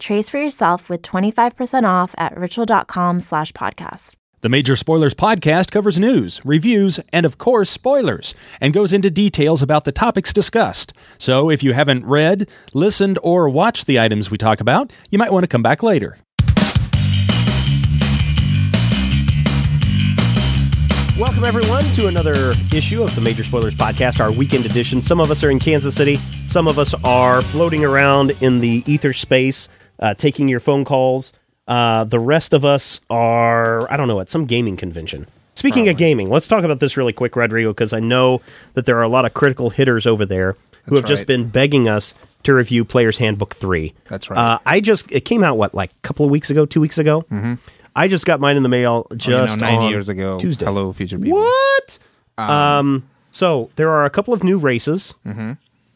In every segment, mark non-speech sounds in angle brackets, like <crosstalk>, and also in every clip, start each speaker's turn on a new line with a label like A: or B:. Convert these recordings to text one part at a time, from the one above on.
A: Trace for yourself with 25% off at ritual.com slash podcast.
B: The Major Spoilers podcast covers news, reviews, and of course, spoilers, and goes into details about the topics discussed. So if you haven't read, listened, or watched the items we talk about, you might want to come back later.
C: Welcome, everyone, to another issue of the Major Spoilers Podcast, our weekend edition. Some of us are in Kansas City, some of us are floating around in the ether space, uh, taking your phone calls. Uh, the rest of us are, I don't know, at some gaming convention. Speaking of gaming, let's talk about this really quick, Rodrigo, because I know that there are a lot of critical hitters over there who
D: That's
C: have just
D: right.
C: been begging us to review Player's Handbook 3.
D: That's right.
C: Uh, I just, it came out, what, like a couple of weeks ago, two weeks ago? Mm-hmm. I just got mine in the mail
D: Oh, you know,
C: just
D: nine years ago.
C: Tuesday.
D: Hello, future people.
C: What? Um, so there are a couple of new races. Mm-hmm.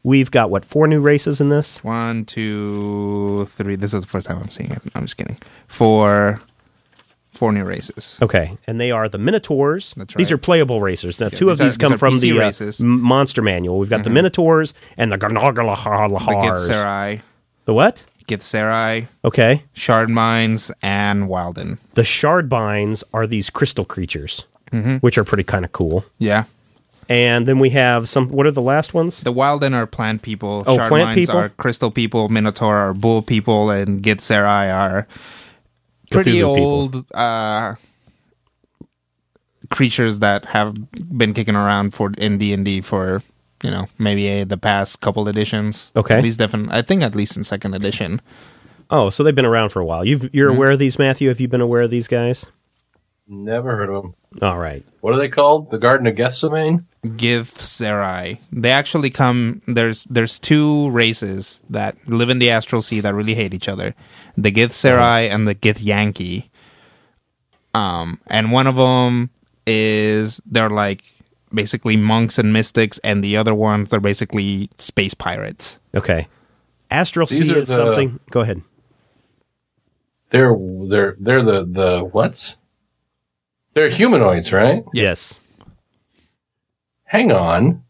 C: We've got what four new races in this?
D: One, two, three. This is the first time I'm seeing it. I'm just kidding. Four, four new races.
C: Okay, and they are the Minotaurs.
D: That's right.
C: These are playable racers. Now,
D: Yeah,
C: two of
D: these are-
C: come
D: these
C: from the uh,
D: races. Mm-hmm.
C: Monster Manual. We've got the Minotaurs and the
D: The
C: Garnagalahars.
D: Githzerai,
C: The what?
D: Githzerai,
C: Okay,
D: Shardminds, and Wilden.
C: the Shardminds are these crystal creatures, which are pretty kind of cool.
D: Yeah.
C: And then we have some. What are the last ones?
D: The Wilden are plant people.
C: Oh,
D: Shard
C: plant people?
D: are crystal people. Minotaur are bull people. And Githzerai are pretty
C: Cthulhu
D: old uh, creatures that have been kicking around for in D&D for, you know, maybe uh, the past couple editions.
C: Okay.
D: At least definitely, I think at least in second edition.
C: Oh, so they've been around for a while. You've, you're
D: Mm-hmm.
C: aware of these, Matthew? Have you been aware of these guys?
E: Never heard of them.
C: All right.
E: What are they called? The Garden of Gethsemane?
D: Githzerai. They actually come. There's there's two races that live in the astral sea that really hate each other. The Gith Githzerai and the Githyanki. Um, and one of them is they're like basically monks and mystics, and the other ones are basically space pirates.
C: Okay. Astral
E: These
C: Sea is
E: the-
C: something. Go ahead.
E: They're they're they're the the what's? They're humanoids, right?
C: Yes.
E: Hang on.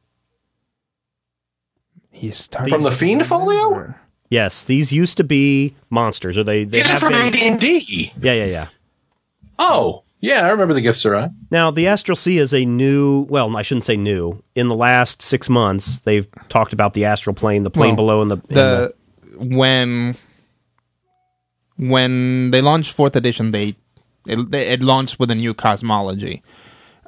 D: He started
E: From the Fiend Folio?
C: Yes. These used to be monsters, or they, they
E: These are from. AD&D.
C: Yeah, yeah, yeah.
E: Oh, yeah, I remember the gifts are
C: Now, the Astral Sea is a new, well, I shouldn't say new. In the last six months, they've talked about the astral plane, the plane
D: Well,
C: below, and the. and
D: the when when they launched fourth edition they it, it launched with a new cosmology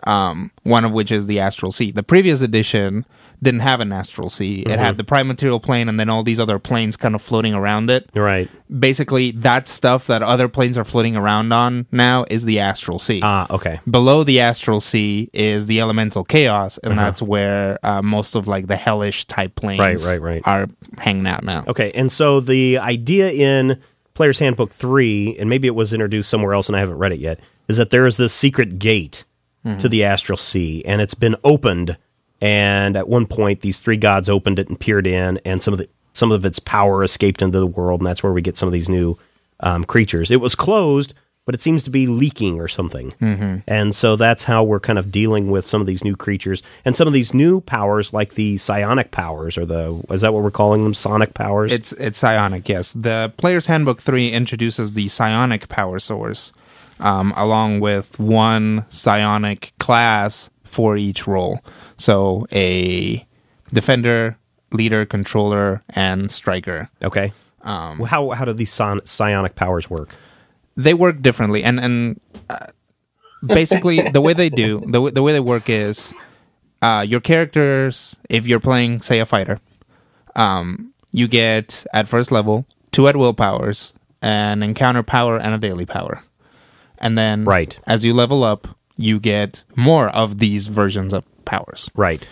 D: um, one of which is the astral sea the previous edition didn't have an astral sea it had the prime material plane and then all these other planes kind of floating around it
C: right.
D: basically that stuff that other planes are floating around on now is the astral sea
C: Ah, okay.
D: below the astral sea is the elemental chaos and that's where uh, most of like the hellish type planes
C: Uh-huh. Right, right, right.
D: are hanging out now
C: Okay. And so the idea in Player's Handbook 3, and maybe it was introduced somewhere else and I haven't read it yet, is that there is this secret gate to the Astral Sea, and it's been opened. And at one point, these three gods opened it and peered in, and some of the some of its power escaped into the world, and that's where we get some of these new um, creatures. It was closed, but it seems to be leaking or something. Mm-hmm. And so that's how we're kind of dealing with some of these new creatures and some of these new powers, like the psionic powers, or the is that what we're calling them? Sonic powers.
D: It's it's psionic, yes. The Player's Handbook 3 introduces the psionic power source, um, along with one psionic class for each role. So a defender, leader, controller, and striker.
C: okay. Um, how how do these son- psionic powers work?
D: They work differently, and and uh, basically <laughs> the way they do the way, the way they work is uh, your characters. If you're playing, say, a fighter, um, you get at first level two at will powers, an encounter power, and a daily power, and then
C: Right.
D: as you level up, you get more of these versions of powers.
C: Right.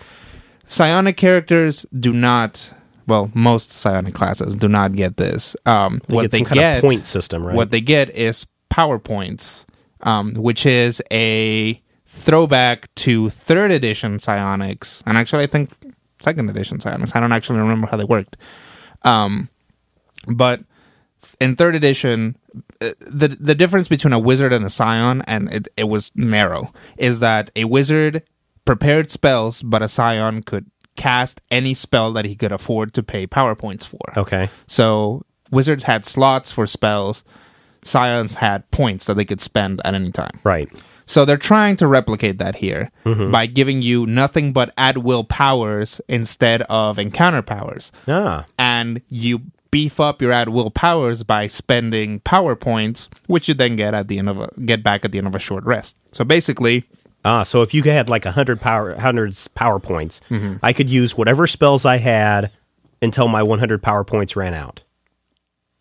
D: Psionic characters do not. Well, most psionic classes do not get this. Um,
C: They
D: what
C: get
D: they get,
C: of point system, right?
D: what they get is power points um, which is a throwback to third edition psionics, and actually I think second edition psionics. I don't actually remember how they worked. Um, but in third edition, the the difference between a wizard and a psion, and it, it was narrow, is that a wizard prepared spells, but a psion could cast any spell that he could afford to pay power points for.
C: Okay.
D: So wizards had slots for spells, psions had points that they could spend at any time.
C: Right.
D: So they're trying to replicate that here by giving you nothing but at will powers instead of encounter powers.
C: Ah.
D: And you beef up your at will powers by spending power points, which you then get at the end of a get back at the end of a short rest. So basically,
C: Ah, so if you had like a hundred power hundreds power points,
D: Mm-hmm.
C: I could use whatever spells I had until my one hundred power points ran out.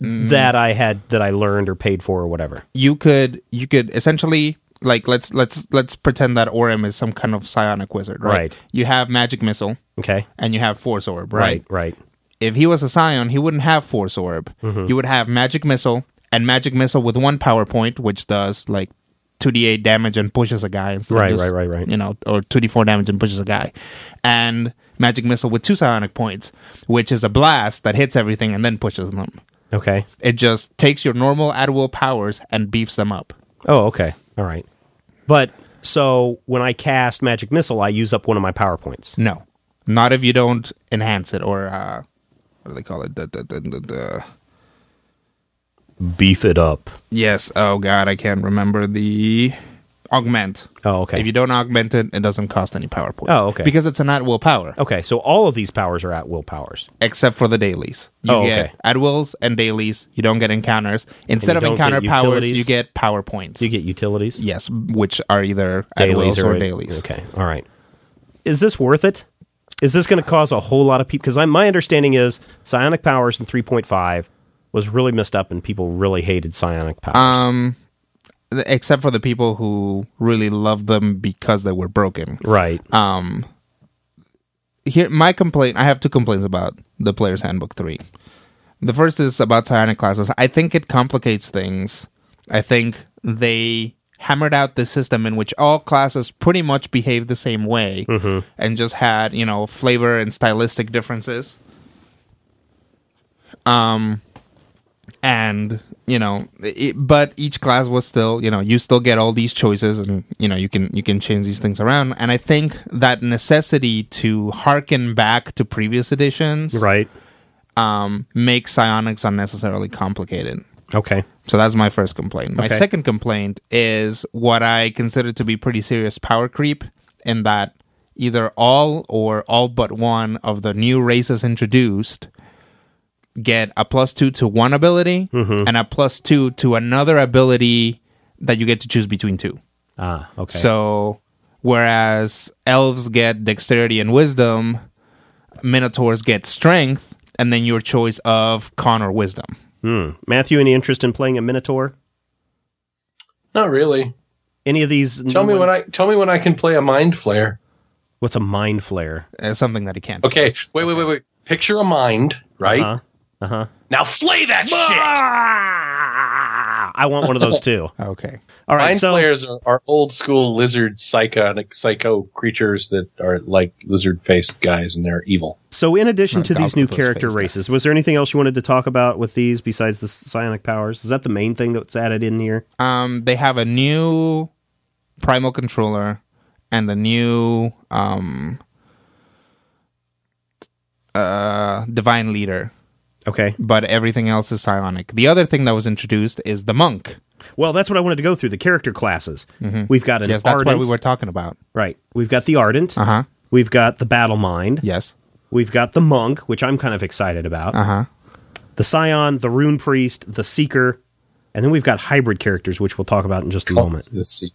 D: Mm.
C: That I had that I learned or paid for or whatever.
D: you could you could essentially like let's let's let's pretend that Orem is some kind of psionic wizard, right?
C: Right.
D: You have magic missile
C: Okay.
D: and you have force orb, right?
C: Right. Right.
D: If he was a psion, he wouldn't have force orb.
C: Mm-hmm.
D: He would have magic missile and magic missile with one power point, which does like two d eight damage and pushes a guy instead
C: Right,
D: of just,
C: right, right, right.
D: You know, or two d four damage and pushes a guy, and magic missile with two psionic points, which is a blast that hits everything and then pushes them.
C: Okay.
D: It just takes your normal at will powers and beefs them up.
C: Oh, okay. All right. But so when I cast magic missile, I use up one of my power points.
D: No, not if you don't enhance it or uh, what do they call it? The, the, the, the,
C: Beef it up.
D: Yes. Oh God, I can't remember the augment.
C: Oh, okay.
D: If you don't augment it, it doesn't cost any power points.
C: Oh, okay.
D: Because it's an at will power,
C: okay. So all of these powers are at will powers.
D: except for the dailies. You
C: Oh, okay.
D: at wills and dailies. You don't get encounters. Instead of encounter powers, you get power points.
C: You get utilities.
D: yes, which are either at wills or dailies.
C: Okay. All right. Is this worth it? Is this going to cause a whole lot of people? Because my understanding is psionic powers in 3.5 was really messed up and people really hated psionic powers.
D: Um, except for the people who really love them because they were broken.
C: right.
D: um here my complaint i have two complaints about the player's handbook 3 the first is about psionic classes i think it complicates things i think they hammered out this system in which all classes pretty much behave the same way and just had you know flavor and stylistic differences um and you know it, but each class was still you know you still get all these choices and you know you can you can change these things around and i think that necessity to harken back to previous editions
C: right.
D: um makes psionics unnecessarily complicated
C: Okay.
D: So that's my first complaint my
C: Okay.
D: second complaint is what i consider to be pretty serious power creep in that either all or all but one of the new races introduced get a plus two to one ability
C: Mm-hmm.
D: and a plus two to another ability that you get to choose between two.
C: Ah, okay.
D: So, whereas elves get dexterity and wisdom, minotaurs get strength, and then your choice of con or wisdom.
C: Hmm. Matthew, any interest in playing a Minotaur?
E: Not really.
C: Any of these?
E: Tell
C: new
E: me when? I tell me when I can play a mind flayer.
C: What's a mind flayer?
D: Uh, something that he can't.
E: Okay, wait, wait, wait, wait. Picture a mind, right?
C: Uh-huh. Uh-huh.
E: Now flay that shit.
C: I want one of those too. <laughs>
D: Okay.
C: All right.
E: Mind
C: so
E: flayers are, are old school lizard psychotic psycho creatures that are like lizard faced guys and they're evil.
C: So, in addition to these new character
D: face guy.
C: races, was there anything else you wanted to talk about with these besides the psionic powers? Is that the main thing that's added in here?
D: Um, they have a new primal controller and a new um uh divine leader
C: Okay.
D: but everything else is psionic. The other thing that was introduced is the monk.
C: Well, that's what I wanted to go through the character classes. We've got an
D: Yes, that's
C: ardent.
D: what we were talking about.
C: right. We've got the ardent.
D: Uh huh.
C: We've got the battle mind.
D: Yes.
C: We've got the monk, which I'm kind of excited about.
D: Uh huh.
C: The psion, the rune priest, the seeker, and then we've got hybrid characters, which we'll talk about in just a moment.
E: This secret.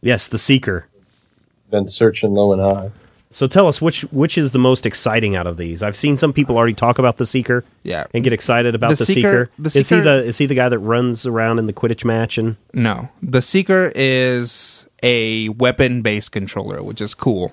C: Yes, the seeker.
E: Been searching low and high.
C: So tell us which which is the most exciting out of these. I've seen some people already talk about the seeker.
D: Yeah.
C: And get excited about
D: The
C: the,
D: Seeker-
C: seeker.
D: the
C: Is he the is he the guy that runs around in the Quidditch match and
D: No, the Seeker is a weapon-based controller, which is cool.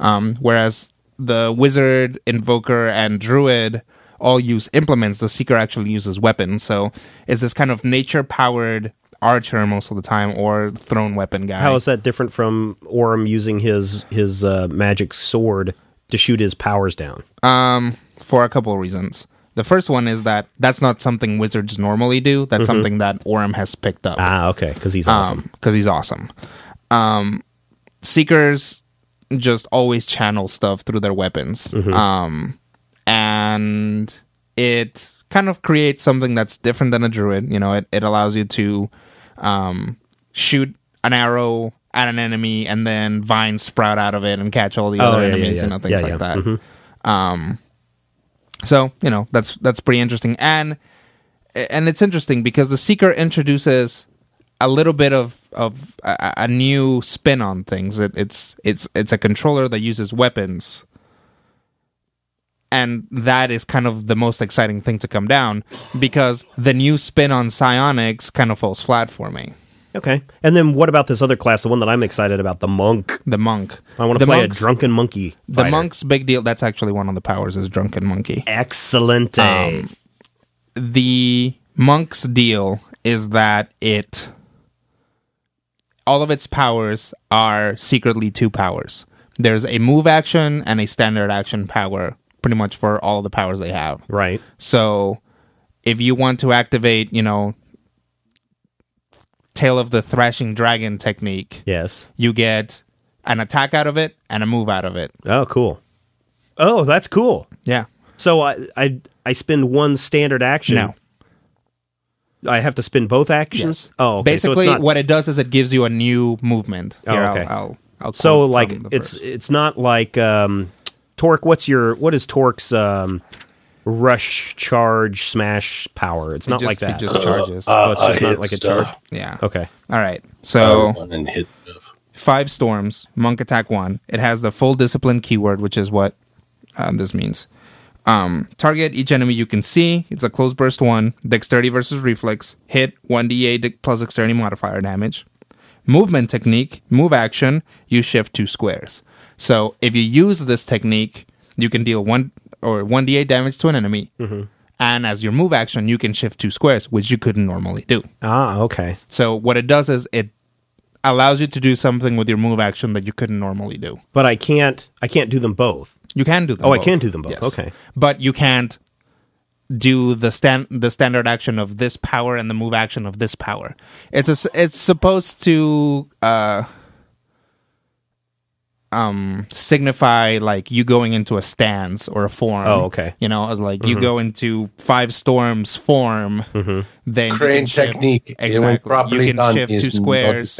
D: Um, whereas the Wizard, Invoker, and Druid all use implements, the Seeker actually uses weapons. So it's this kind of nature-powered archer most of the time or thrown weapon guy.
C: How is that different from Orem using his his uh, magic sword to shoot his powers down?
D: Um, for a couple of reasons. The first one is that that's not something wizards normally do. That's something that Orem has picked up.
C: Ah, okay, because he's awesome.
D: because he's awesome. Um, seekers just always channel stuff through their weapons, um, and it kind of creates something that's different than a druid. You know, it, it allows you to um, shoot an arrow at an enemy and then vines sprout out of it and catch all the
C: Oh,
D: other
C: yeah, yeah,
D: enemies.
C: yeah.
D: You know, things
C: Yeah,
D: like
C: yeah.
D: that.
C: Mhm.
D: Um, so you know that's that's pretty interesting, and and it's interesting because the seeker introduces a little bit of of a, a new spin on things. It, it's it's it's a controller that uses weapons, and that is kind of the most exciting thing to come down because the new spin on psionics kind of falls flat for me.
C: Okay, and then what about this other class, the one that I'm excited about, the monk?
D: The monk.
C: I want to
D: The
C: play
D: monks-
C: a drunken monkey.
D: The monk's big deal. That's actually one of the powers is drunken monkey.
C: excellent.
D: Um, the monk's deal is that it all of its powers are secretly two powers. There's a move action and a standard action power, pretty much for all the powers they have.
C: right.
D: So if you want to activate, you know, Tail of the Thrashing Dragon technique,
C: Yes.
D: you get an attack out of it and a move out of it.
C: Oh, cool. Oh, that's cool.
D: Yeah.
C: So I I I spend one standard action.
D: No.
C: I have to spend both actions.
D: Yes.
C: Oh, okay.
D: Basically,
C: so it's not,
D: what it does is it gives you a new movement.
C: Oh, okay.
D: I'll, I'll, I'll
C: so like it's
D: first.
C: it's not like um, Torque. What's your what is Torque's um, rush charge smash power? It's not
D: just-
C: like that.
D: It just charges.
C: oh, it's
E: Uh,
C: just not
E: hit
C: like a
E: stuff.
C: charge.
D: yeah.
C: Okay.
D: All right. So
E: and hit stuff.
D: five storms, monk attack one. It has the full discipline keyword, which is what uh, this means. Um, target each enemy you can see. It's a close burst one. Dexterity versus reflex. Hit one d8 plus dexterity modifier damage. Movement technique. Move action. You shift two squares. So if you use this technique, you can deal one or one d8 damage to an enemy. And as your move action, you can shift two squares, which you couldn't normally do.
C: Ah, okay.
D: So what it does is it allows you to do something with your move action that you couldn't normally do.
C: But I can't I can't do them both.
D: You can do them.
C: Oh, I can do them both. Okay.
D: but you can't do the stand the standard action of this power and the move action of this power. It's a, it's supposed to uh um signify like you going into a stance or a form.
C: Oh, okay.
D: You know, as like you go into five storms form, then
E: Crane
D: shift-
E: technique.
D: Exactly. You can shift
E: is
D: two squares.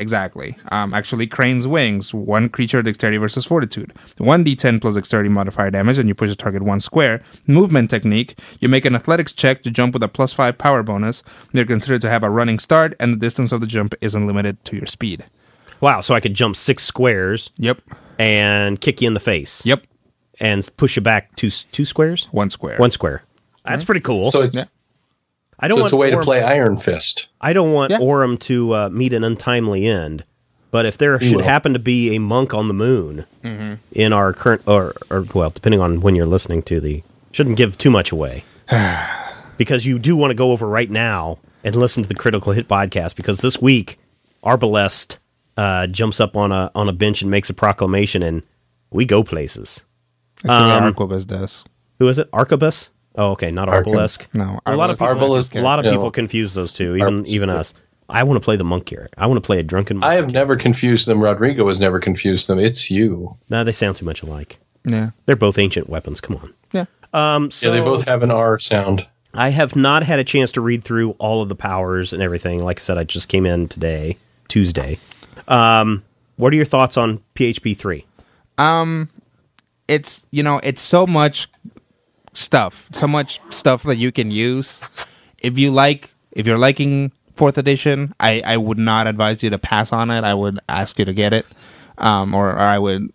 D: Exactly. Um, actually, Crane's Wings, one creature dexterity versus fortitude. 1d10 plus dexterity modifier damage, and you push the target one square. Movement technique, you make an athletics check to jump with a plus 5 power bonus. They're considered to have a running start, and the distance of the jump isn't limited to your speed.
C: Wow. So I could jump six squares
D: Yep.
C: and kick you in the face.
D: Yep.
C: And push you back two two squares.
D: One square.
C: One square. That's pretty cool.
E: So it's
D: Yeah.
C: I don't
E: so
C: want
E: it's a way to play Iron Fist.
C: I don't want
D: Yeah.
C: Orem to uh, meet an untimely end. But if there should happen to be a monk on the moon
D: Mm-hmm.
C: in our current, or, or well, depending on when you're listening to the, shouldn't give too much away, <sighs> because you do want to go over right now and listen to the Critical Hit podcast because this week Arbalest uh, jumps up on a on a bench and makes a proclamation, and we go places.
D: Actually,
C: um,
D: Arquebus does.
C: Who is it? Arquebus? Oh, okay, not
E: Arcum-
C: Arbalest.
D: No,
C: a lot of people,
E: Arbalest-
C: a lot of
E: no.
C: people confuse those two, even
E: Arbalest
C: even us. I want to play the monk here. I want to play a drunken. Monk.
E: I have never confused them. Rodrigo has never confused them. It's you.
C: No, they sound too much alike.
D: Yeah.
C: They're both ancient weapons. Come on.
D: Yeah.
C: Um, so
E: yeah, they both have an R sound.
C: I have not had a chance to read through all of the powers and everything. Like I said, I just came in today, Tuesday. Um, what are your thoughts on PHB three?
D: it's you know it's so much stuff so much stuff that you can use if you like if you're liking fourth edition i i would not advise you to pass on it i would ask you to get it um or, or i would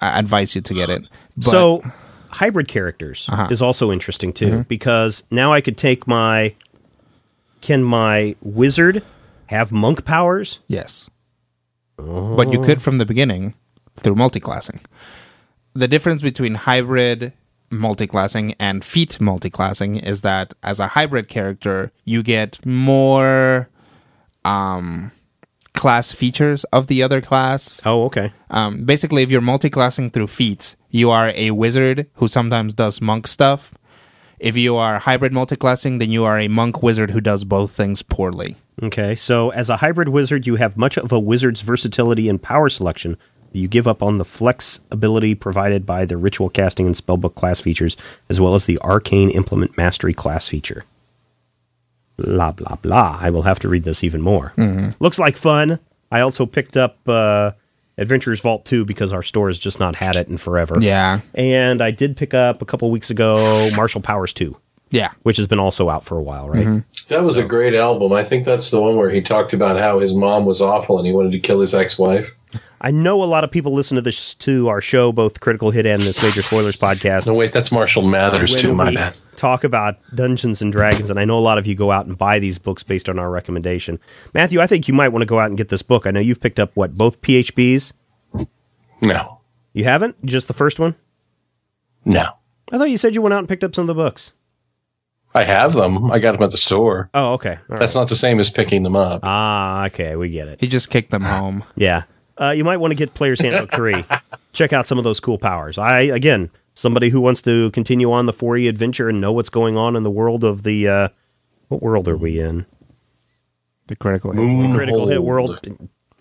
D: advise you to get it but,
C: so hybrid characters
D: Uh-huh.
C: is also interesting too
D: Mm-hmm.
C: because now I could take my can my wizard have monk powers?
D: Yes. But you could from the beginning through multiclassing. The difference between hybrid multiclassing and feat multiclassing is that as a hybrid character, you get more um, class features of the other class.
C: Oh, okay.
D: Um, basically, if you're multiclassing through feats, you are a wizard who sometimes does monk stuff. If you are hybrid multiclassing, then you are a monk wizard who does both things poorly.
C: Okay, so as a hybrid wizard, you have much of a wizard's versatility and power selection. You give up on the flexibility provided by the ritual casting and spellbook class features, as well as the arcane implement mastery class feature. Blah blah blah. I will have to read this even more. Looks like fun. I also picked up uh, Adventures Vault 2 because our store has just not had it in forever.
D: Yeah.
C: And I did pick up a couple weeks ago Martial Powers 2,
D: Yeah.
C: which has been also out for a while, right? Mm-hmm.
E: That was a great album. I think that's the one where he talked about how his mom was awful and he wanted to kill his ex-wife.
C: I know a lot of people listen to this to our show, both Critical Hit and this Major Spoilers podcast.
E: No, wait, that's Marshall Mathers
C: when
E: too. My
C: we
E: bad.
C: Talk about Dungeons and Dragons, and I know a lot of you go out and buy these books based on our recommendation. Matthew, I think you might want to go out and get this book. I know you've picked up what both PHBs.
E: No,
C: You haven't? Just the first one?
E: no,
C: I thought you said you went out and picked up some of the books.
E: I have them. I got them at the store.
C: Oh, okay. All right.
E: That's not the same as picking them up.
C: Ah, okay, we get it.
D: He just kicked them home. <laughs>
C: Yeah. Uh, you might want to get Player's Handbook 3. <laughs> Check out some of those cool powers. I, again, somebody who wants to continue on the 4E adventure and know what's going on in the world of the. Uh, what world are we in?
D: The critical hit.
E: Moon
C: Critical Hit world.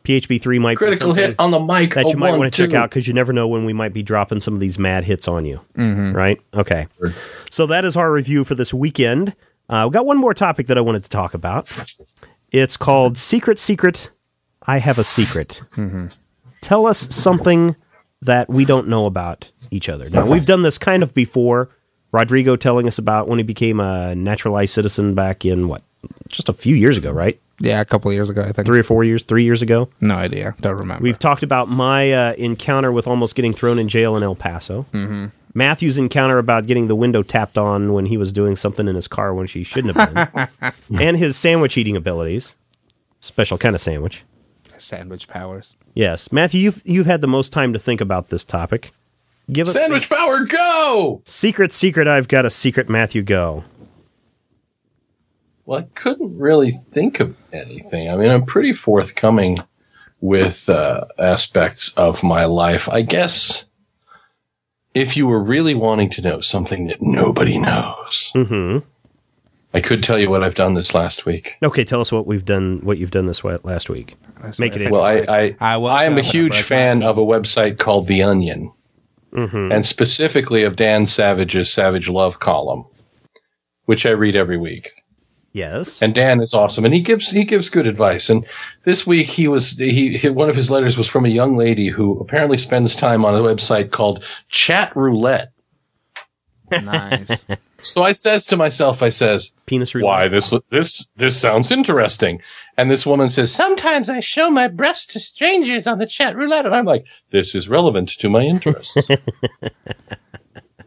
C: PHB 3 might
E: Critical hit on the mic.
C: that you might want to check out because you never know when we might be dropping some of these mad hits on you. Right? Okay. So that is our review for this weekend. Uh, we got one more topic that I wanted to talk about. It's called Secret Secret. I have a secret. Tell us something that we don't know about each other. Now, we've done this kind of before. Rodrigo telling us about when he became a naturalized citizen back in what? Just a few years ago, right?
D: Yeah, a couple of years ago, I think.
C: Three or four years, three years ago.
D: No idea. Don't remember.
C: We've talked about my uh, encounter with almost getting thrown in jail in El Paso. Mm-hmm. Matthew's encounter about getting the window tapped on when he was doing something in his car when she shouldn't have been. <laughs> and his sandwich eating abilities. Special kind of sandwich.
D: Sandwich powers.
C: Yes. Matthew, you've, you've had the most time to think about this topic. Give us
E: Sandwich power, go!
C: Secret, secret, I've got a secret, Matthew, go.
E: Well, I couldn't really think of anything. I mean, I'm pretty forthcoming with uh, aspects of my life. I guess if you were really wanting to know something that nobody knows,
C: Mm-hmm.
E: I could tell you what I've done this last week.
C: Okay, tell us what we've done, what you've done this last week. Make it
E: Well, I. I,
D: I was
E: I am a huge fan of a website called The Onion, and specifically of Dan Savage's Savage Love column, which I read every week.
C: Yes.
E: And Dan is awesome, and he gives he gives good advice. And this week he was he, he one of his letters was from a young lady who apparently spends time on a website called Chat Roulette.
D: Nice. <laughs>
E: So I says to myself, I says,
C: Penis roulette.
E: why this this this sounds interesting and this woman says sometimes i show my breasts to strangers on the chat roulette and i'm like this is relevant to my interests <laughs>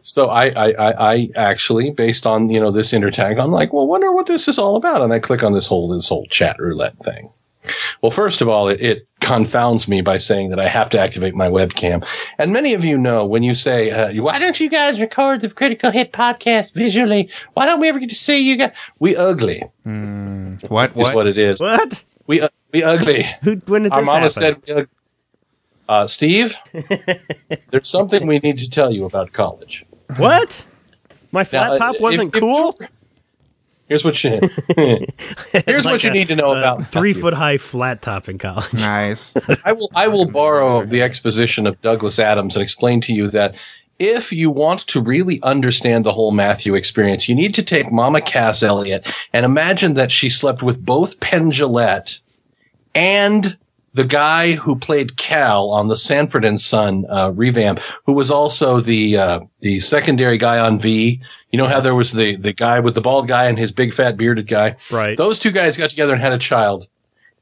E: so I, I i i actually based on you know this intertag i'm like well wonder what this is all about and i click on this whole this whole chat roulette thing well, first of all, it, it confounds me by saying that I have to activate my webcam. And many of you know when you say, uh, why don't you guys record the Critical Hit podcast visually? Why don't we ever get to see you guys? We ugly
D: what?
E: is
D: What?
E: what it is.
C: What?
E: We, uh, we ugly. <laughs>
C: Who, when did this
E: Our mama
C: happen?
E: said, we ug- uh, Steve, <laughs> there's something we need to tell you about college. <laughs>
C: What? My flat
E: Now, uh,
C: top wasn't
E: if
C: cool?
E: you- Here's what you <laughs> <laughs> here's what you need to know about
C: three
E: Matthew.
C: foot high flat top in college.
D: Nice.
E: I will I will borrow the exposition of Douglas Adams and explain to you that if you want to really understand the whole Matthew experience, you need to take Mama Cass Elliott and imagine that she slept with both Penn Jillette and the guy who played Cal on the Sanford and Son uh, revamp, who was also the uh, the secondary guy on V. You know how there was the the guy with the bald guy and his big fat bearded guy.
C: Right.
E: Those two guys got together and had a child.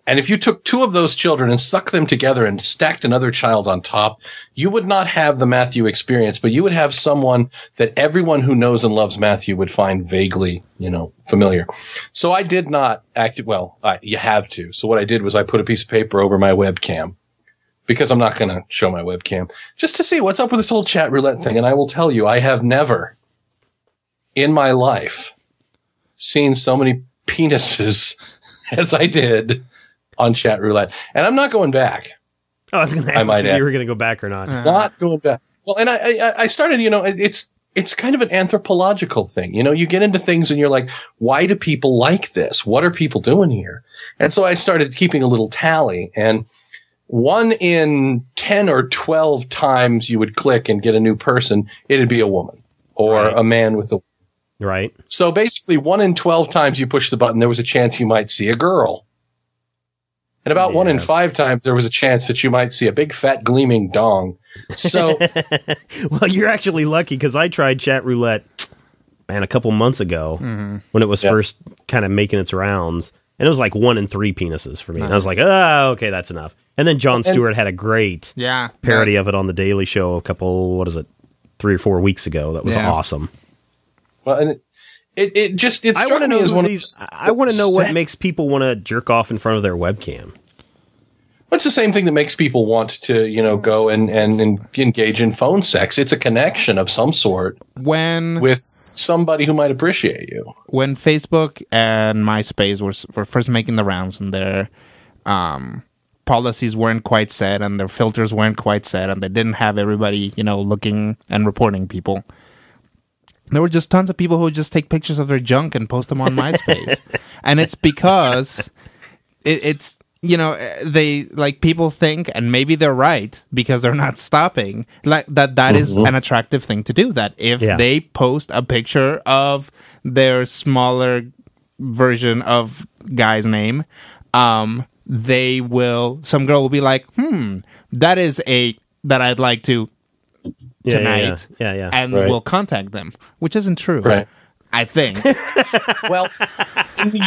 E: And if you took two of those children and stuck them together and stacked another child on top, you would not have the Matthew experience, but you would have someone that everyone who knows and loves Matthew would find vaguely, you know, familiar. So I did not act, well, I, you have to. So what I did was I put a piece of paper over my webcam because I'm not going to show my webcam just to see what's up with this whole chat roulette thing. And I will tell you, I have never in my life seen so many penises <laughs> as I did on chat roulette, and I'm not going back.
C: Oh, I was going to
E: I
C: ask
E: might
C: if you were going to go back or not. Uh-huh.
E: not going back. Well, and I, I, I started, you know, it's, it's kind of an anthropological thing. You know, you get into things and you're like, why do people like this? What are people doing here? And so I started keeping a little tally and one in 10 or 12 times you would click and get a new person, it'd be a woman or
C: Right.
E: a man with a,
C: Right.
E: so basically one in 12 times you push the button, there was a chance you might see a girl. And about one in five times there was a chance that you might see a big fat gleaming dong. So <laughs>
C: Well, you're actually lucky because I tried chat roulette, man, a couple months ago mm-hmm. when it was
E: Yeah.
C: first kind of making its rounds, and it was like one in three penises for me. And I was like, oh, okay, that's enough. And then Jon Stewart had a great
D: Yeah.
C: parody of it on the Daily Show a couple, what is it, three or four weeks ago. That was
D: Yeah.
C: awesome.
E: Well, and it, it, it just it
C: I want to know
E: as one
C: these.
E: of
C: I want to know what makes people want to jerk off in front of their webcam.
E: It's the same thing that makes people want to you know go and, and and engage in phone sex. It's a connection of some sort
D: When
E: with somebody who might appreciate you.
D: when Facebook and MySpace were, were first making the rounds and their um, policies weren't quite set and their filters weren't quite set and they didn't have everybody, you know, looking and reporting people. There were just tons of people who would just take pictures of their junk and post them on MySpace. <laughs> and it's because it, it's you know they like people think and maybe they're right because they're not stopping like that That is an attractive thing to do that if
C: Yeah.
D: they post a picture of their smaller version of guy's name um they will some girl will be like hmm that is a that i'd like to
C: Yeah,
D: tonight
C: yeah, yeah, yeah.
D: and
E: Right.
D: will contact them which isn't true
E: Right.
D: i think <laughs>
E: Well,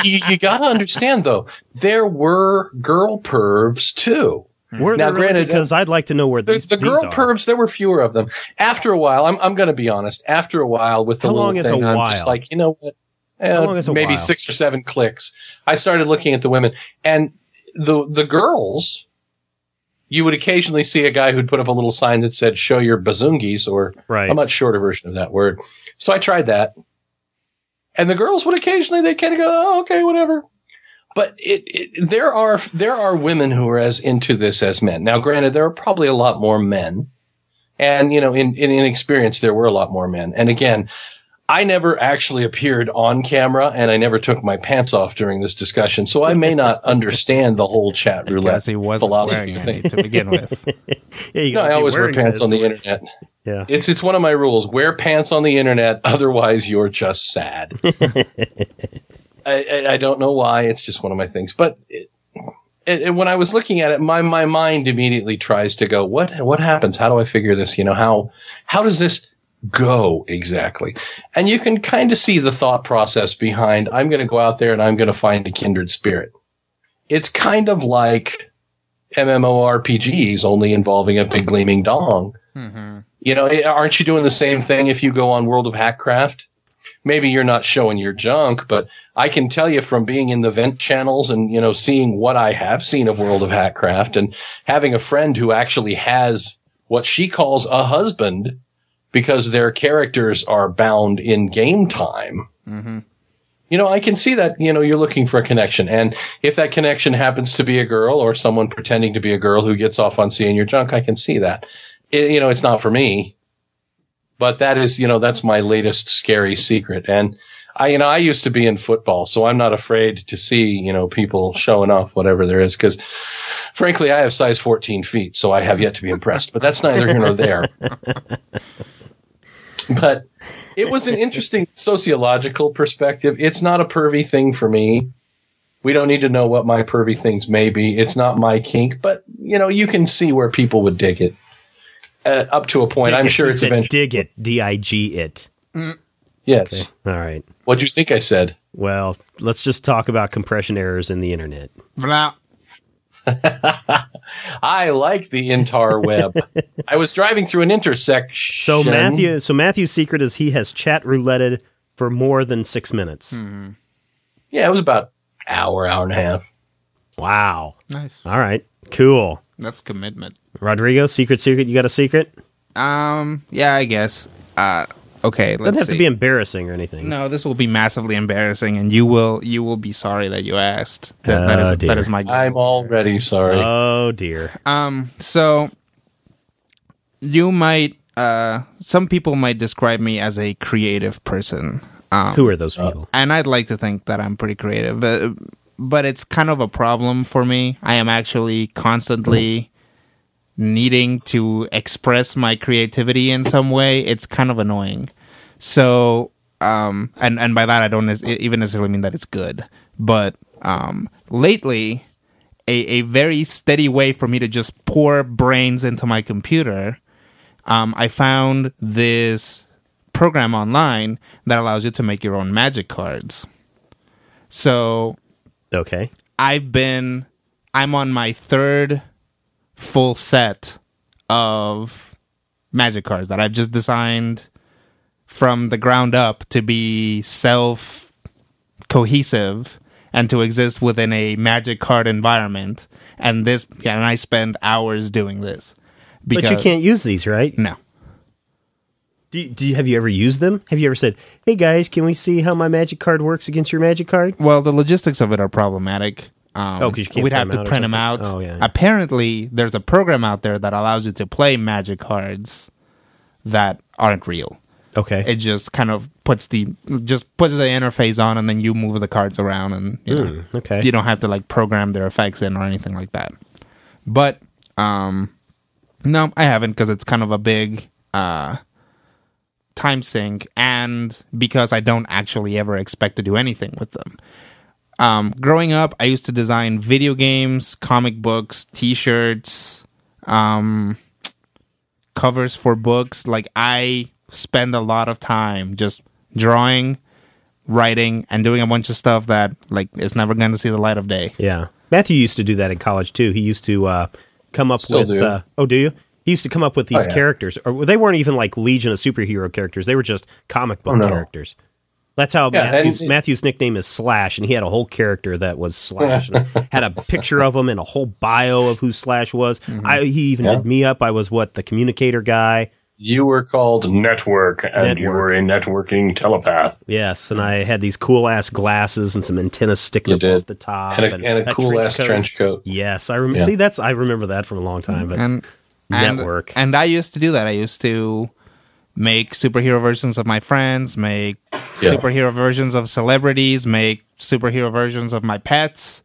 E: you, you got to understand though, there were girl pervs too.
C: Were
E: Now,
C: there really?
E: granted,
C: because I'd like to know where
E: The,
C: these,
E: the
C: these
E: girl
C: are.
E: pervs, there were fewer of them. After a while, I'm, I'm going to be honest. After a while, with the
C: How
E: little
C: long is a
E: thing, I'm
C: while?
E: just like, you know what? Eh,
C: How long is a
E: maybe
C: while?
E: six or seven clicks. I started looking at the women, and the the girls. You would occasionally see a guy who'd put up a little sign that said "Show your bazungies" or
C: Right.
E: a much shorter version of that word. So I tried that, and the girls would occasionally they kind of go, "Oh, okay, whatever." But it, it, there are there are women who are as into this as men. Now, granted, there are probably a lot more men, and you know, in in, in experience, there were a lot more men. And again, I never actually appeared on camera, and I never took my pants off during this discussion, so I may not <laughs> understand the whole chat roulette
D: because he wasn't
E: philosophy
D: wearing
E: thing.
D: any to begin with <laughs>
C: Yeah, you
E: No, I always wear pants on the
C: to-
E: internet.
C: Yeah.
E: It's it's one of my rules. Wear pants on the internet, <laughs> otherwise you're just sad. I, I, I don't know why. It's just one of my things. But it, it, it- when I was looking at it, my my mind immediately tries to go, what what happens? How do I figure this? You know how how does this go exactly? And you can kind of see the thought process behind. I'm going to go out there and I'm going to find a kindred spirit. It's kind of like MMORPGs, only involving a big gleaming dong. You know, eh, aren't you doing the same thing if you go on World of Hackcraft? Maybe you're not showing your junk, but I can tell you from being in the vent channels and, you know, seeing what I have seen of World of Hackcraft and having a friend who actually has what she calls a husband because their characters are bound in game time. Mm-hmm. You know, I can see that, you know, you're looking for a connection. And if that connection happens to be a girl or someone pretending to be a girl who gets off on seeing your junk, I can see that. It, you know, it's not for me, but that is, you know, that's my latest scary secret. And I, you know, I used to be in football, so I'm not afraid to see, you know, people showing off whatever there is. Cause frankly, I have size 14 feet, so I have yet to be impressed, but that's neither here nor there. <laughs> <laughs> but it was an interesting sociological perspective. It's not a pervy thing for me. We don't need to know what my pervy things may be. It's not my kink, but you know, you can see where people would dig it. Uh, up to a point,
C: Dig
E: I'm
C: it.
E: sure it's
C: said
E: eventually.
C: dig it. D I G it.
E: Yes.
C: All right.
E: What'd you think I said?
C: Well, let's just talk about compression errors in the internet.
D: Blah. <laughs>
E: I like the intar web. <laughs> I was driving through an intersection.
C: So Matthew, so Matthew's secret is he has chat rouletted for more than six minutes.
E: Yeah, it was about hour, hour and a half.
C: Wow.
D: nice
C: All right. Cool.
D: that's commitment
C: Rodrigo, secret, secret. You got a secret?
D: Um, yeah, I guess. Uh, okay, let's
C: Doesn't have
D: see.
C: to be embarrassing or anything.
D: No, this will be massively embarrassing, and you will you will be sorry that you asked. That, that
C: Oh,
D: is
C: dear.
D: that is my.
E: I'm already sorry.
C: Oh dear.
D: Um. So you might. Uh. Some people might describe me as a creative person. Um.
C: Who are those people?
D: and I'd like to think that I'm pretty creative, but but it's kind of a problem for me. I am actually constantly needing to express my creativity in some way. It's kind of annoying. So, um, and and by that I don't even necessarily mean that it's good, but um, lately, a a very steady way for me to just pour brains into my computer. Um, I found this program online that allows you to make your own magic cards. So
C: Okay.
D: I've been I'm on my third full set of magic cards that I've just designed from the ground up to be self cohesive and to exist within a magic card environment. And this yeah, and I spend hours doing this.
C: But you can't use these, right?
D: No.
C: Do you, do you, have you ever used them? Have you ever said, "Hey guys, can we see how my magic card works against your magic card?"
D: Well, the logistics of it are problematic. Um,
C: Oh, 'cause you can't
D: we'd have to print them out.
C: Oh, yeah.
D: Apparently, there's a program out there that allows you to play magic cards that aren't real.
C: Okay.
D: It just kind of puts the just puts the interface on, and then you move the cards around, and you know,
C: Mm, okay.
D: you don't have to like program their effects in or anything like that. But um, no, I haven't because it's kind of a big uh time sink, and because I don't actually ever expect to do anything with them. Um, growing up, I used to design video games, comic books, T-shirts, um, covers for books. Like I spend a lot of time just drawing, writing, and doing a bunch of stuff that like is never going to see the light of day.
C: yeah. Matthew used to do that in college too. He used to uh, come up
E: Still
C: with.
E: do.
C: Uh, oh, do you? He used to come up with these
E: Oh, yeah.
C: characters, or they weren't even like Legion of Superhero characters. They were just comic book
E: Oh, no.
C: characters. That's how
E: Yeah,
C: Matthew's,
E: and-
C: Matthew's nickname is Slash, and he had a whole character that was Slash, and <laughs> had a picture of him and a whole bio of who Slash was. I, he even
E: Yeah.
C: did me up. I was what the communicator guy.
E: You were called Network, and you were a networking telepath.
C: Yes, and I had these cool ass glasses and some antennas sticking
E: You
C: up
E: did.
C: off the top,
E: And a, and a cool ass trench coat.
C: Yes, I remember.
E: Yeah.
C: See, that's I remember that from a long time. But
D: and and-
C: Network.
D: And, I used to do that. I used to make superhero versions of my friends, make
E: Yeah.
D: superhero versions of celebrities, make superhero versions of my pets.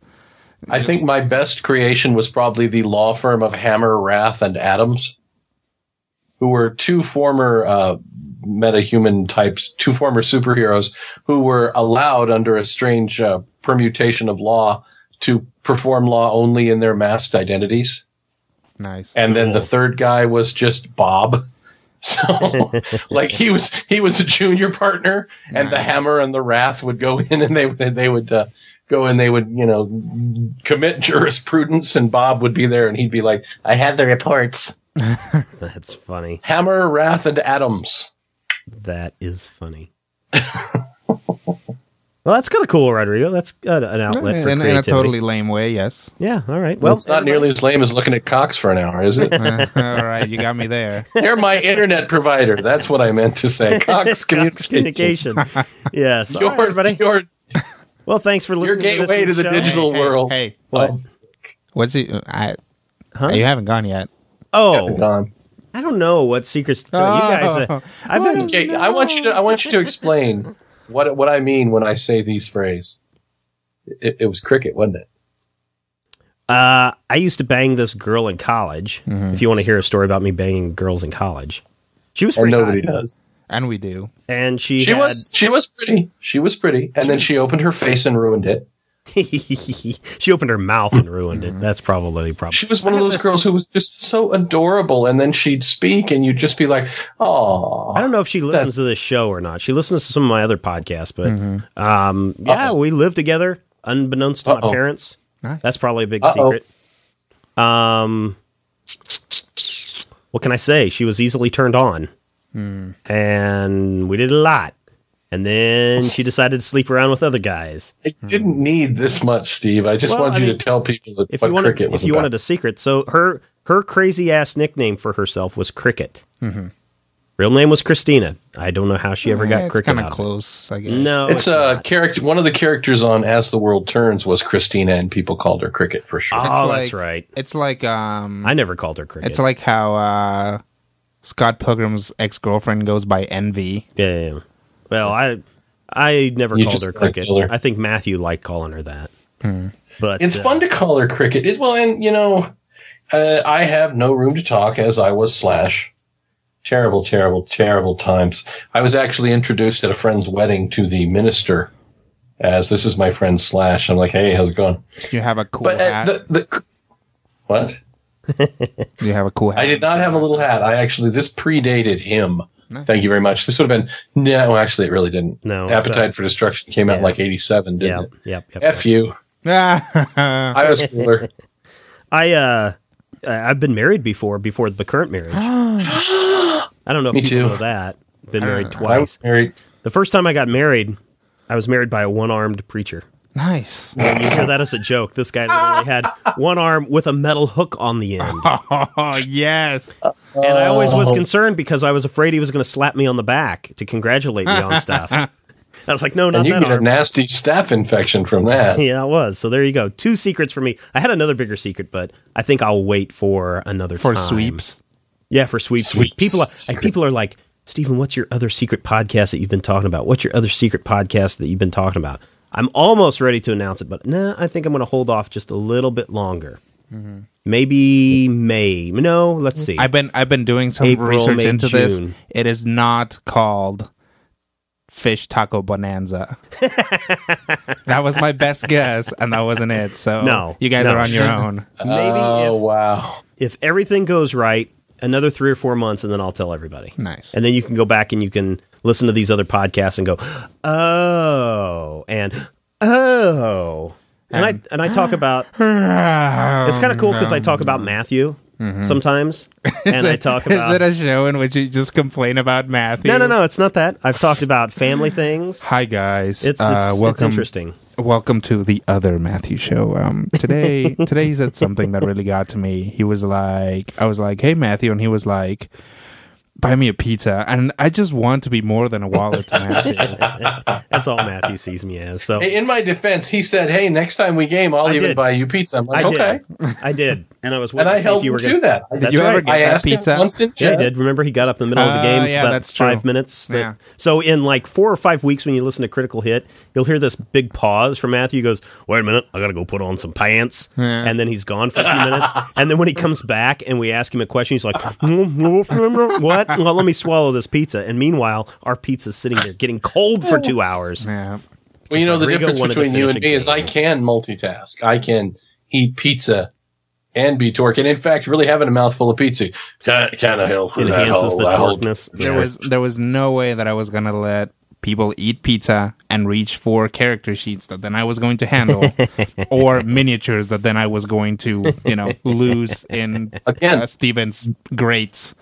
E: I think my best creation was probably the law firm of Hammer, Wrath, and Adams, who were two former uh, metahuman types, two former superheroes who were allowed under a strange uh, permutation of law to perform law only in their masked identities.
D: Nice.
E: And then the third guy was just Bob. <laughs> So, <laughs> like he was, he was a junior partner, and the Hammer and the Wrath would go in, and they would, they would uh, go and they would, you know, commit jurisprudence, and Bob would be there, and he'd be like, "I have the reports." <laughs>
C: that's funny.
E: Hammer, Wrath, and Adams.
C: That is funny. <laughs> well, that's kind of cool, Rodrigo. That's uh, an outlet for
D: in, in a totally lame way, yes.
C: yeah. All right.
E: Well,
C: Well,
E: it's not nearly as lame as looking at cocks for an hour, is it? <laughs>
D: All right, you got me there.
E: They're my internet provider. That's what I meant to say. Cox communication.
C: communication. yes. All
E: Your,
C: right, everybody.
E: your,
C: Well, thanks for listening.
E: your gateway to
C: this
E: the
C: show.
E: digital
D: Hey,
E: world.
D: hey,
C: What?
E: of-
D: What's he? I,
C: Huh?
D: You haven't gone yet.
C: Oh,
E: gone.
C: I don't know what secrets to tell you guys. Uh,
D: Oh.
C: I've been.
E: Okay, I want you to. I want you to explain what what I mean when I say these phrases. It, it was cricket, wasn't it?
C: Uh, I used to bang this girl in college.
E: Mm-hmm.
C: If you want to hear a story about me banging girls in college, she was
E: And
C: pretty
E: nobody
C: hot.
E: does.
D: And we do.
C: and she
E: She
C: had,
E: was she was pretty. She was pretty, and then she opened her face and ruined it. <laughs>
C: she opened her mouth and ruined it. That's probably the problem.
E: She was one of those girls who was just so adorable, and then she'd speak, and you'd just be like, "Oh."
C: I don't know if she listens to this show or not. She listens to some of my other podcasts, but um, yeah,
E: Uh-oh.
C: we live together unbeknownst to my
E: Uh-oh.
C: parents.
D: Nice.
C: That's probably a big
E: Uh-oh.
C: secret. Um, what can I say? She was easily turned on, and we did a lot. And then she decided to sleep around with other guys.
E: I didn't need this much, Steve. I just
C: Well,
E: want
C: I
E: you
C: mean,
E: to tell people that
C: If
E: what
C: you wanted,
E: cricket was
C: if you
E: about.
C: wanted a secret, so her her crazy ass nickname for herself was Cricket. Mm-hmm. Real name was Christina. I don't know how she ever got
D: it's
C: cricket.
D: kind of close, I guess.
C: No,
E: It's a character. One of the characters on As the World Turns was Christina, and people called her Cricket for sure.
C: Oh,
D: It's
C: that's right.
D: It's like um,
C: I never called her cricket.
D: it's like how uh, Scott Pilgrim's ex girlfriend goes by Envy.
C: yeah, yeah, yeah. Well, I I never
E: You
C: called her cricket.
E: killer.
C: I think Matthew liked calling her that. But
E: It's
C: uh,
E: fun to call her Cricket. It, well, and you know, uh, I have no room to talk as I was Slash. Terrible, terrible, terrible times. I was actually introduced at a friend's wedding to the minister as this is my friend Slash. I'm like, hey, how's it going?
D: You have a cool
E: But uh,
D: hat.
E: the, the what?
D: you have a cool hat.
E: I did not have a little hat. I actually this predated him. Thank you very much. This would have been no, well, actually, it really didn't.
C: No,
E: Appetite
C: not.
E: for Destruction came out in like '87, didn't
C: yeah,
E: it?
C: yep, yep.
E: F you. I was cooler.
C: I uh I- I've been married before before the current marriage. <gasps> I don't know if
E: Me
C: people
E: too.
C: know that. Been married ah.
E: I
C: twice.
E: was married.
C: The first time I got married, I was married by a one-armed preacher.
D: nice.
C: And you hear that as a joke. This guy literally had <laughs> one arm with a metal hook on the end.
D: Oh <laughs> yes.
C: Uh, And I always
E: Oh.
C: was concerned because I was afraid he was going to slap me on the back to congratulate me on stuff. <laughs> I was like, no, not
E: And you
C: that
E: get a nasty staph infection from that. <laughs>
C: Yeah, it was. So there you go. Two secrets for me. I had another bigger secret, but I think I'll wait for another
D: For
C: time.
D: sweeps.
C: Yeah, for sweeps.
E: Sweeps.
C: People, are, like, people are like, Stephen, what's your other secret podcast that you've been talking about? What's your other secret podcast that you've been talking about? I'm almost ready to announce it, but nah, I think I'm going to hold off just a little bit longer. Mm-hmm. Maybe May. No, let's see.
D: I've been I've been doing some
C: April,
D: research
C: May,
D: into this. It is not called Fish Taco Bonanza. <laughs> that was my best guess, and that wasn't it. So
C: No,
D: you guys
C: no.
D: are on your <laughs> own.
C: Maybe
E: Oh
C: if,
E: wow!
C: if everything goes right, another three or four months, and then I'll tell everybody.
D: Nice.
C: And then you can go back and you can listen to these other podcasts and go, oh, and oh. And, I and I talk about it's kind of cool because I talk about Matthew sometimes, <laughs> and I talk about
D: Is it a show in which you just complain about Matthew?
C: no no no it's not that I've talked about family things. <laughs>
D: Hi guys.
C: It's it's,
D: uh,
C: it's
D: welcome.
C: interesting.
D: Welcome to the other Matthew show. Um, today, <laughs> today he said something that really got to me. He was like, I was like, "Hey Matthew," and he was like, "Buy me a pizza." And I just want to be more than a wallet to <laughs> Matthew.
C: That's all Matthew sees me as. So
E: Hey, in my defense, he said, "Hey, next time we game, I'll
C: I
E: even
C: did.
E: buy you pizza." I'm like,
C: I
E: "Okay,"
C: did, I did, and I was <laughs>
E: and
C: waiting
E: I
C: to
E: helped
C: you
E: him
C: were
E: do
C: gonna-
E: that.
C: That's
D: you
C: right.
D: ever get
E: I
D: that
E: asked
D: pizza?
E: him once in
C: Yeah, I did. Remember, he got up in the middle of the
D: Oh,
C: game.
D: yeah,
C: that
D: that's true.
C: Five minutes. that-
D: Yeah.
C: So in like four or five weeks, when you listen to Critical Hit, you'll hear this big pause from Matthew. He goes, "Wait a minute, I got to go put on some pants,"
D: Yeah.
C: and then he's gone for a few minutes. And then when he comes back and we ask him a question, he's like, "What? Well, let me swallow this pizza." And meanwhile, our pizza's sitting there getting cold for two hours.
D: yeah.
E: Well, you know the
C: Rodrigo
E: difference between you and me is. I can multitask. I can eat pizza and be torque, and in fact, really having a mouthful of pizza kind of help
C: Enhances the torqueness.
D: There
C: Yeah.
D: was there was no way that I was gonna let people eat pizza and reach for character sheets that then I was going to handle, <laughs> or miniatures that then I was going to you know lose in
E: Again.
D: uh, Stephen's grates.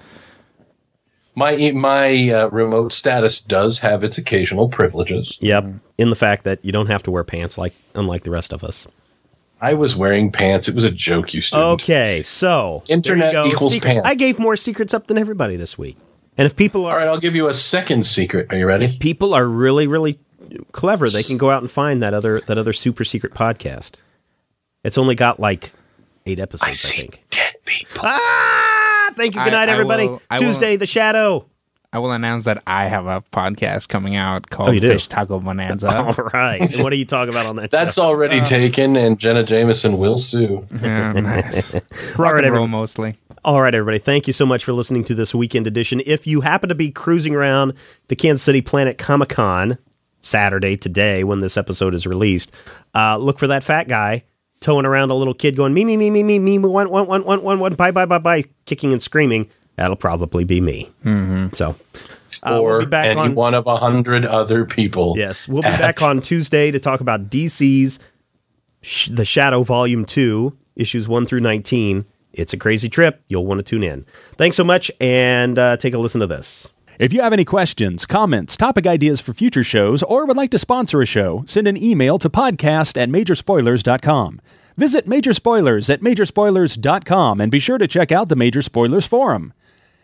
E: My my uh, remote status does have its occasional privileges.
C: Yep. In the fact that you don't have to wear pants like unlike the rest of us.
E: I was wearing pants. It was a joke, you student.
C: Okay, so
E: Internet
C: there you go.
E: equals
C: secrets.
E: pants.
C: I gave more secrets up than everybody this week. And if people are all
E: right, I'll give you a second secret. Are you ready?
C: if people are really really clever, they can go out and find that other that other super secret podcast. It's only got like eight episodes, I, think.
E: dead people.
C: Ah! Thank you. Good night,
D: I
C: everybody.
D: will- I will-
C: Tuesday, the shadow.
D: I will announce that I have a podcast coming out called
C: Oh.
D: Fish Taco Bonanza. <laughs>
C: All right. and <laughs> what are you talking about on that?
E: That's
C: show?
E: already taken, and Jenna Jameson will sue. <laughs>
D: yeah, nice. Rock
C: right,
D: and roll
C: every-
D: mostly.
C: All right, everybody. Thank you so much for listening to this weekend edition. If you happen to be cruising around the Kansas City Planet Comic Con Saturday, today, when this episode is released, uh, look for that fat guy towing around a little kid going, me, me, me, me, me, me, one, one, one, one, one, one, bye, bye, bye, bye, kicking and screaming. That'll probably be me. Mm-hmm. So, uh,
E: or
C: we'll be back
E: any
C: on.
E: one of a hundred other people.
C: Yes, we'll be
E: at-
C: back on Tuesday to talk about DC's Sh- The Shadow Volume 2, issues 1 through 19. It's a crazy trip. You'll want to tune in. Thanks so much, and uh, take a listen to this.
B: If you have any questions, comments, topic ideas for future shows, or would like to sponsor a show, send an email to podcast at majorspoilers.com. Visit Major Spoilers at majorspoilers.com and be sure to check out the Major Spoilers Forum.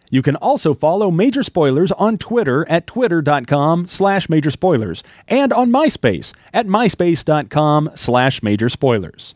B: You can also follow Major Spoilers on Twitter at twitter.com slash major spoilers and on MySpace at myspace.com slash major spoilers.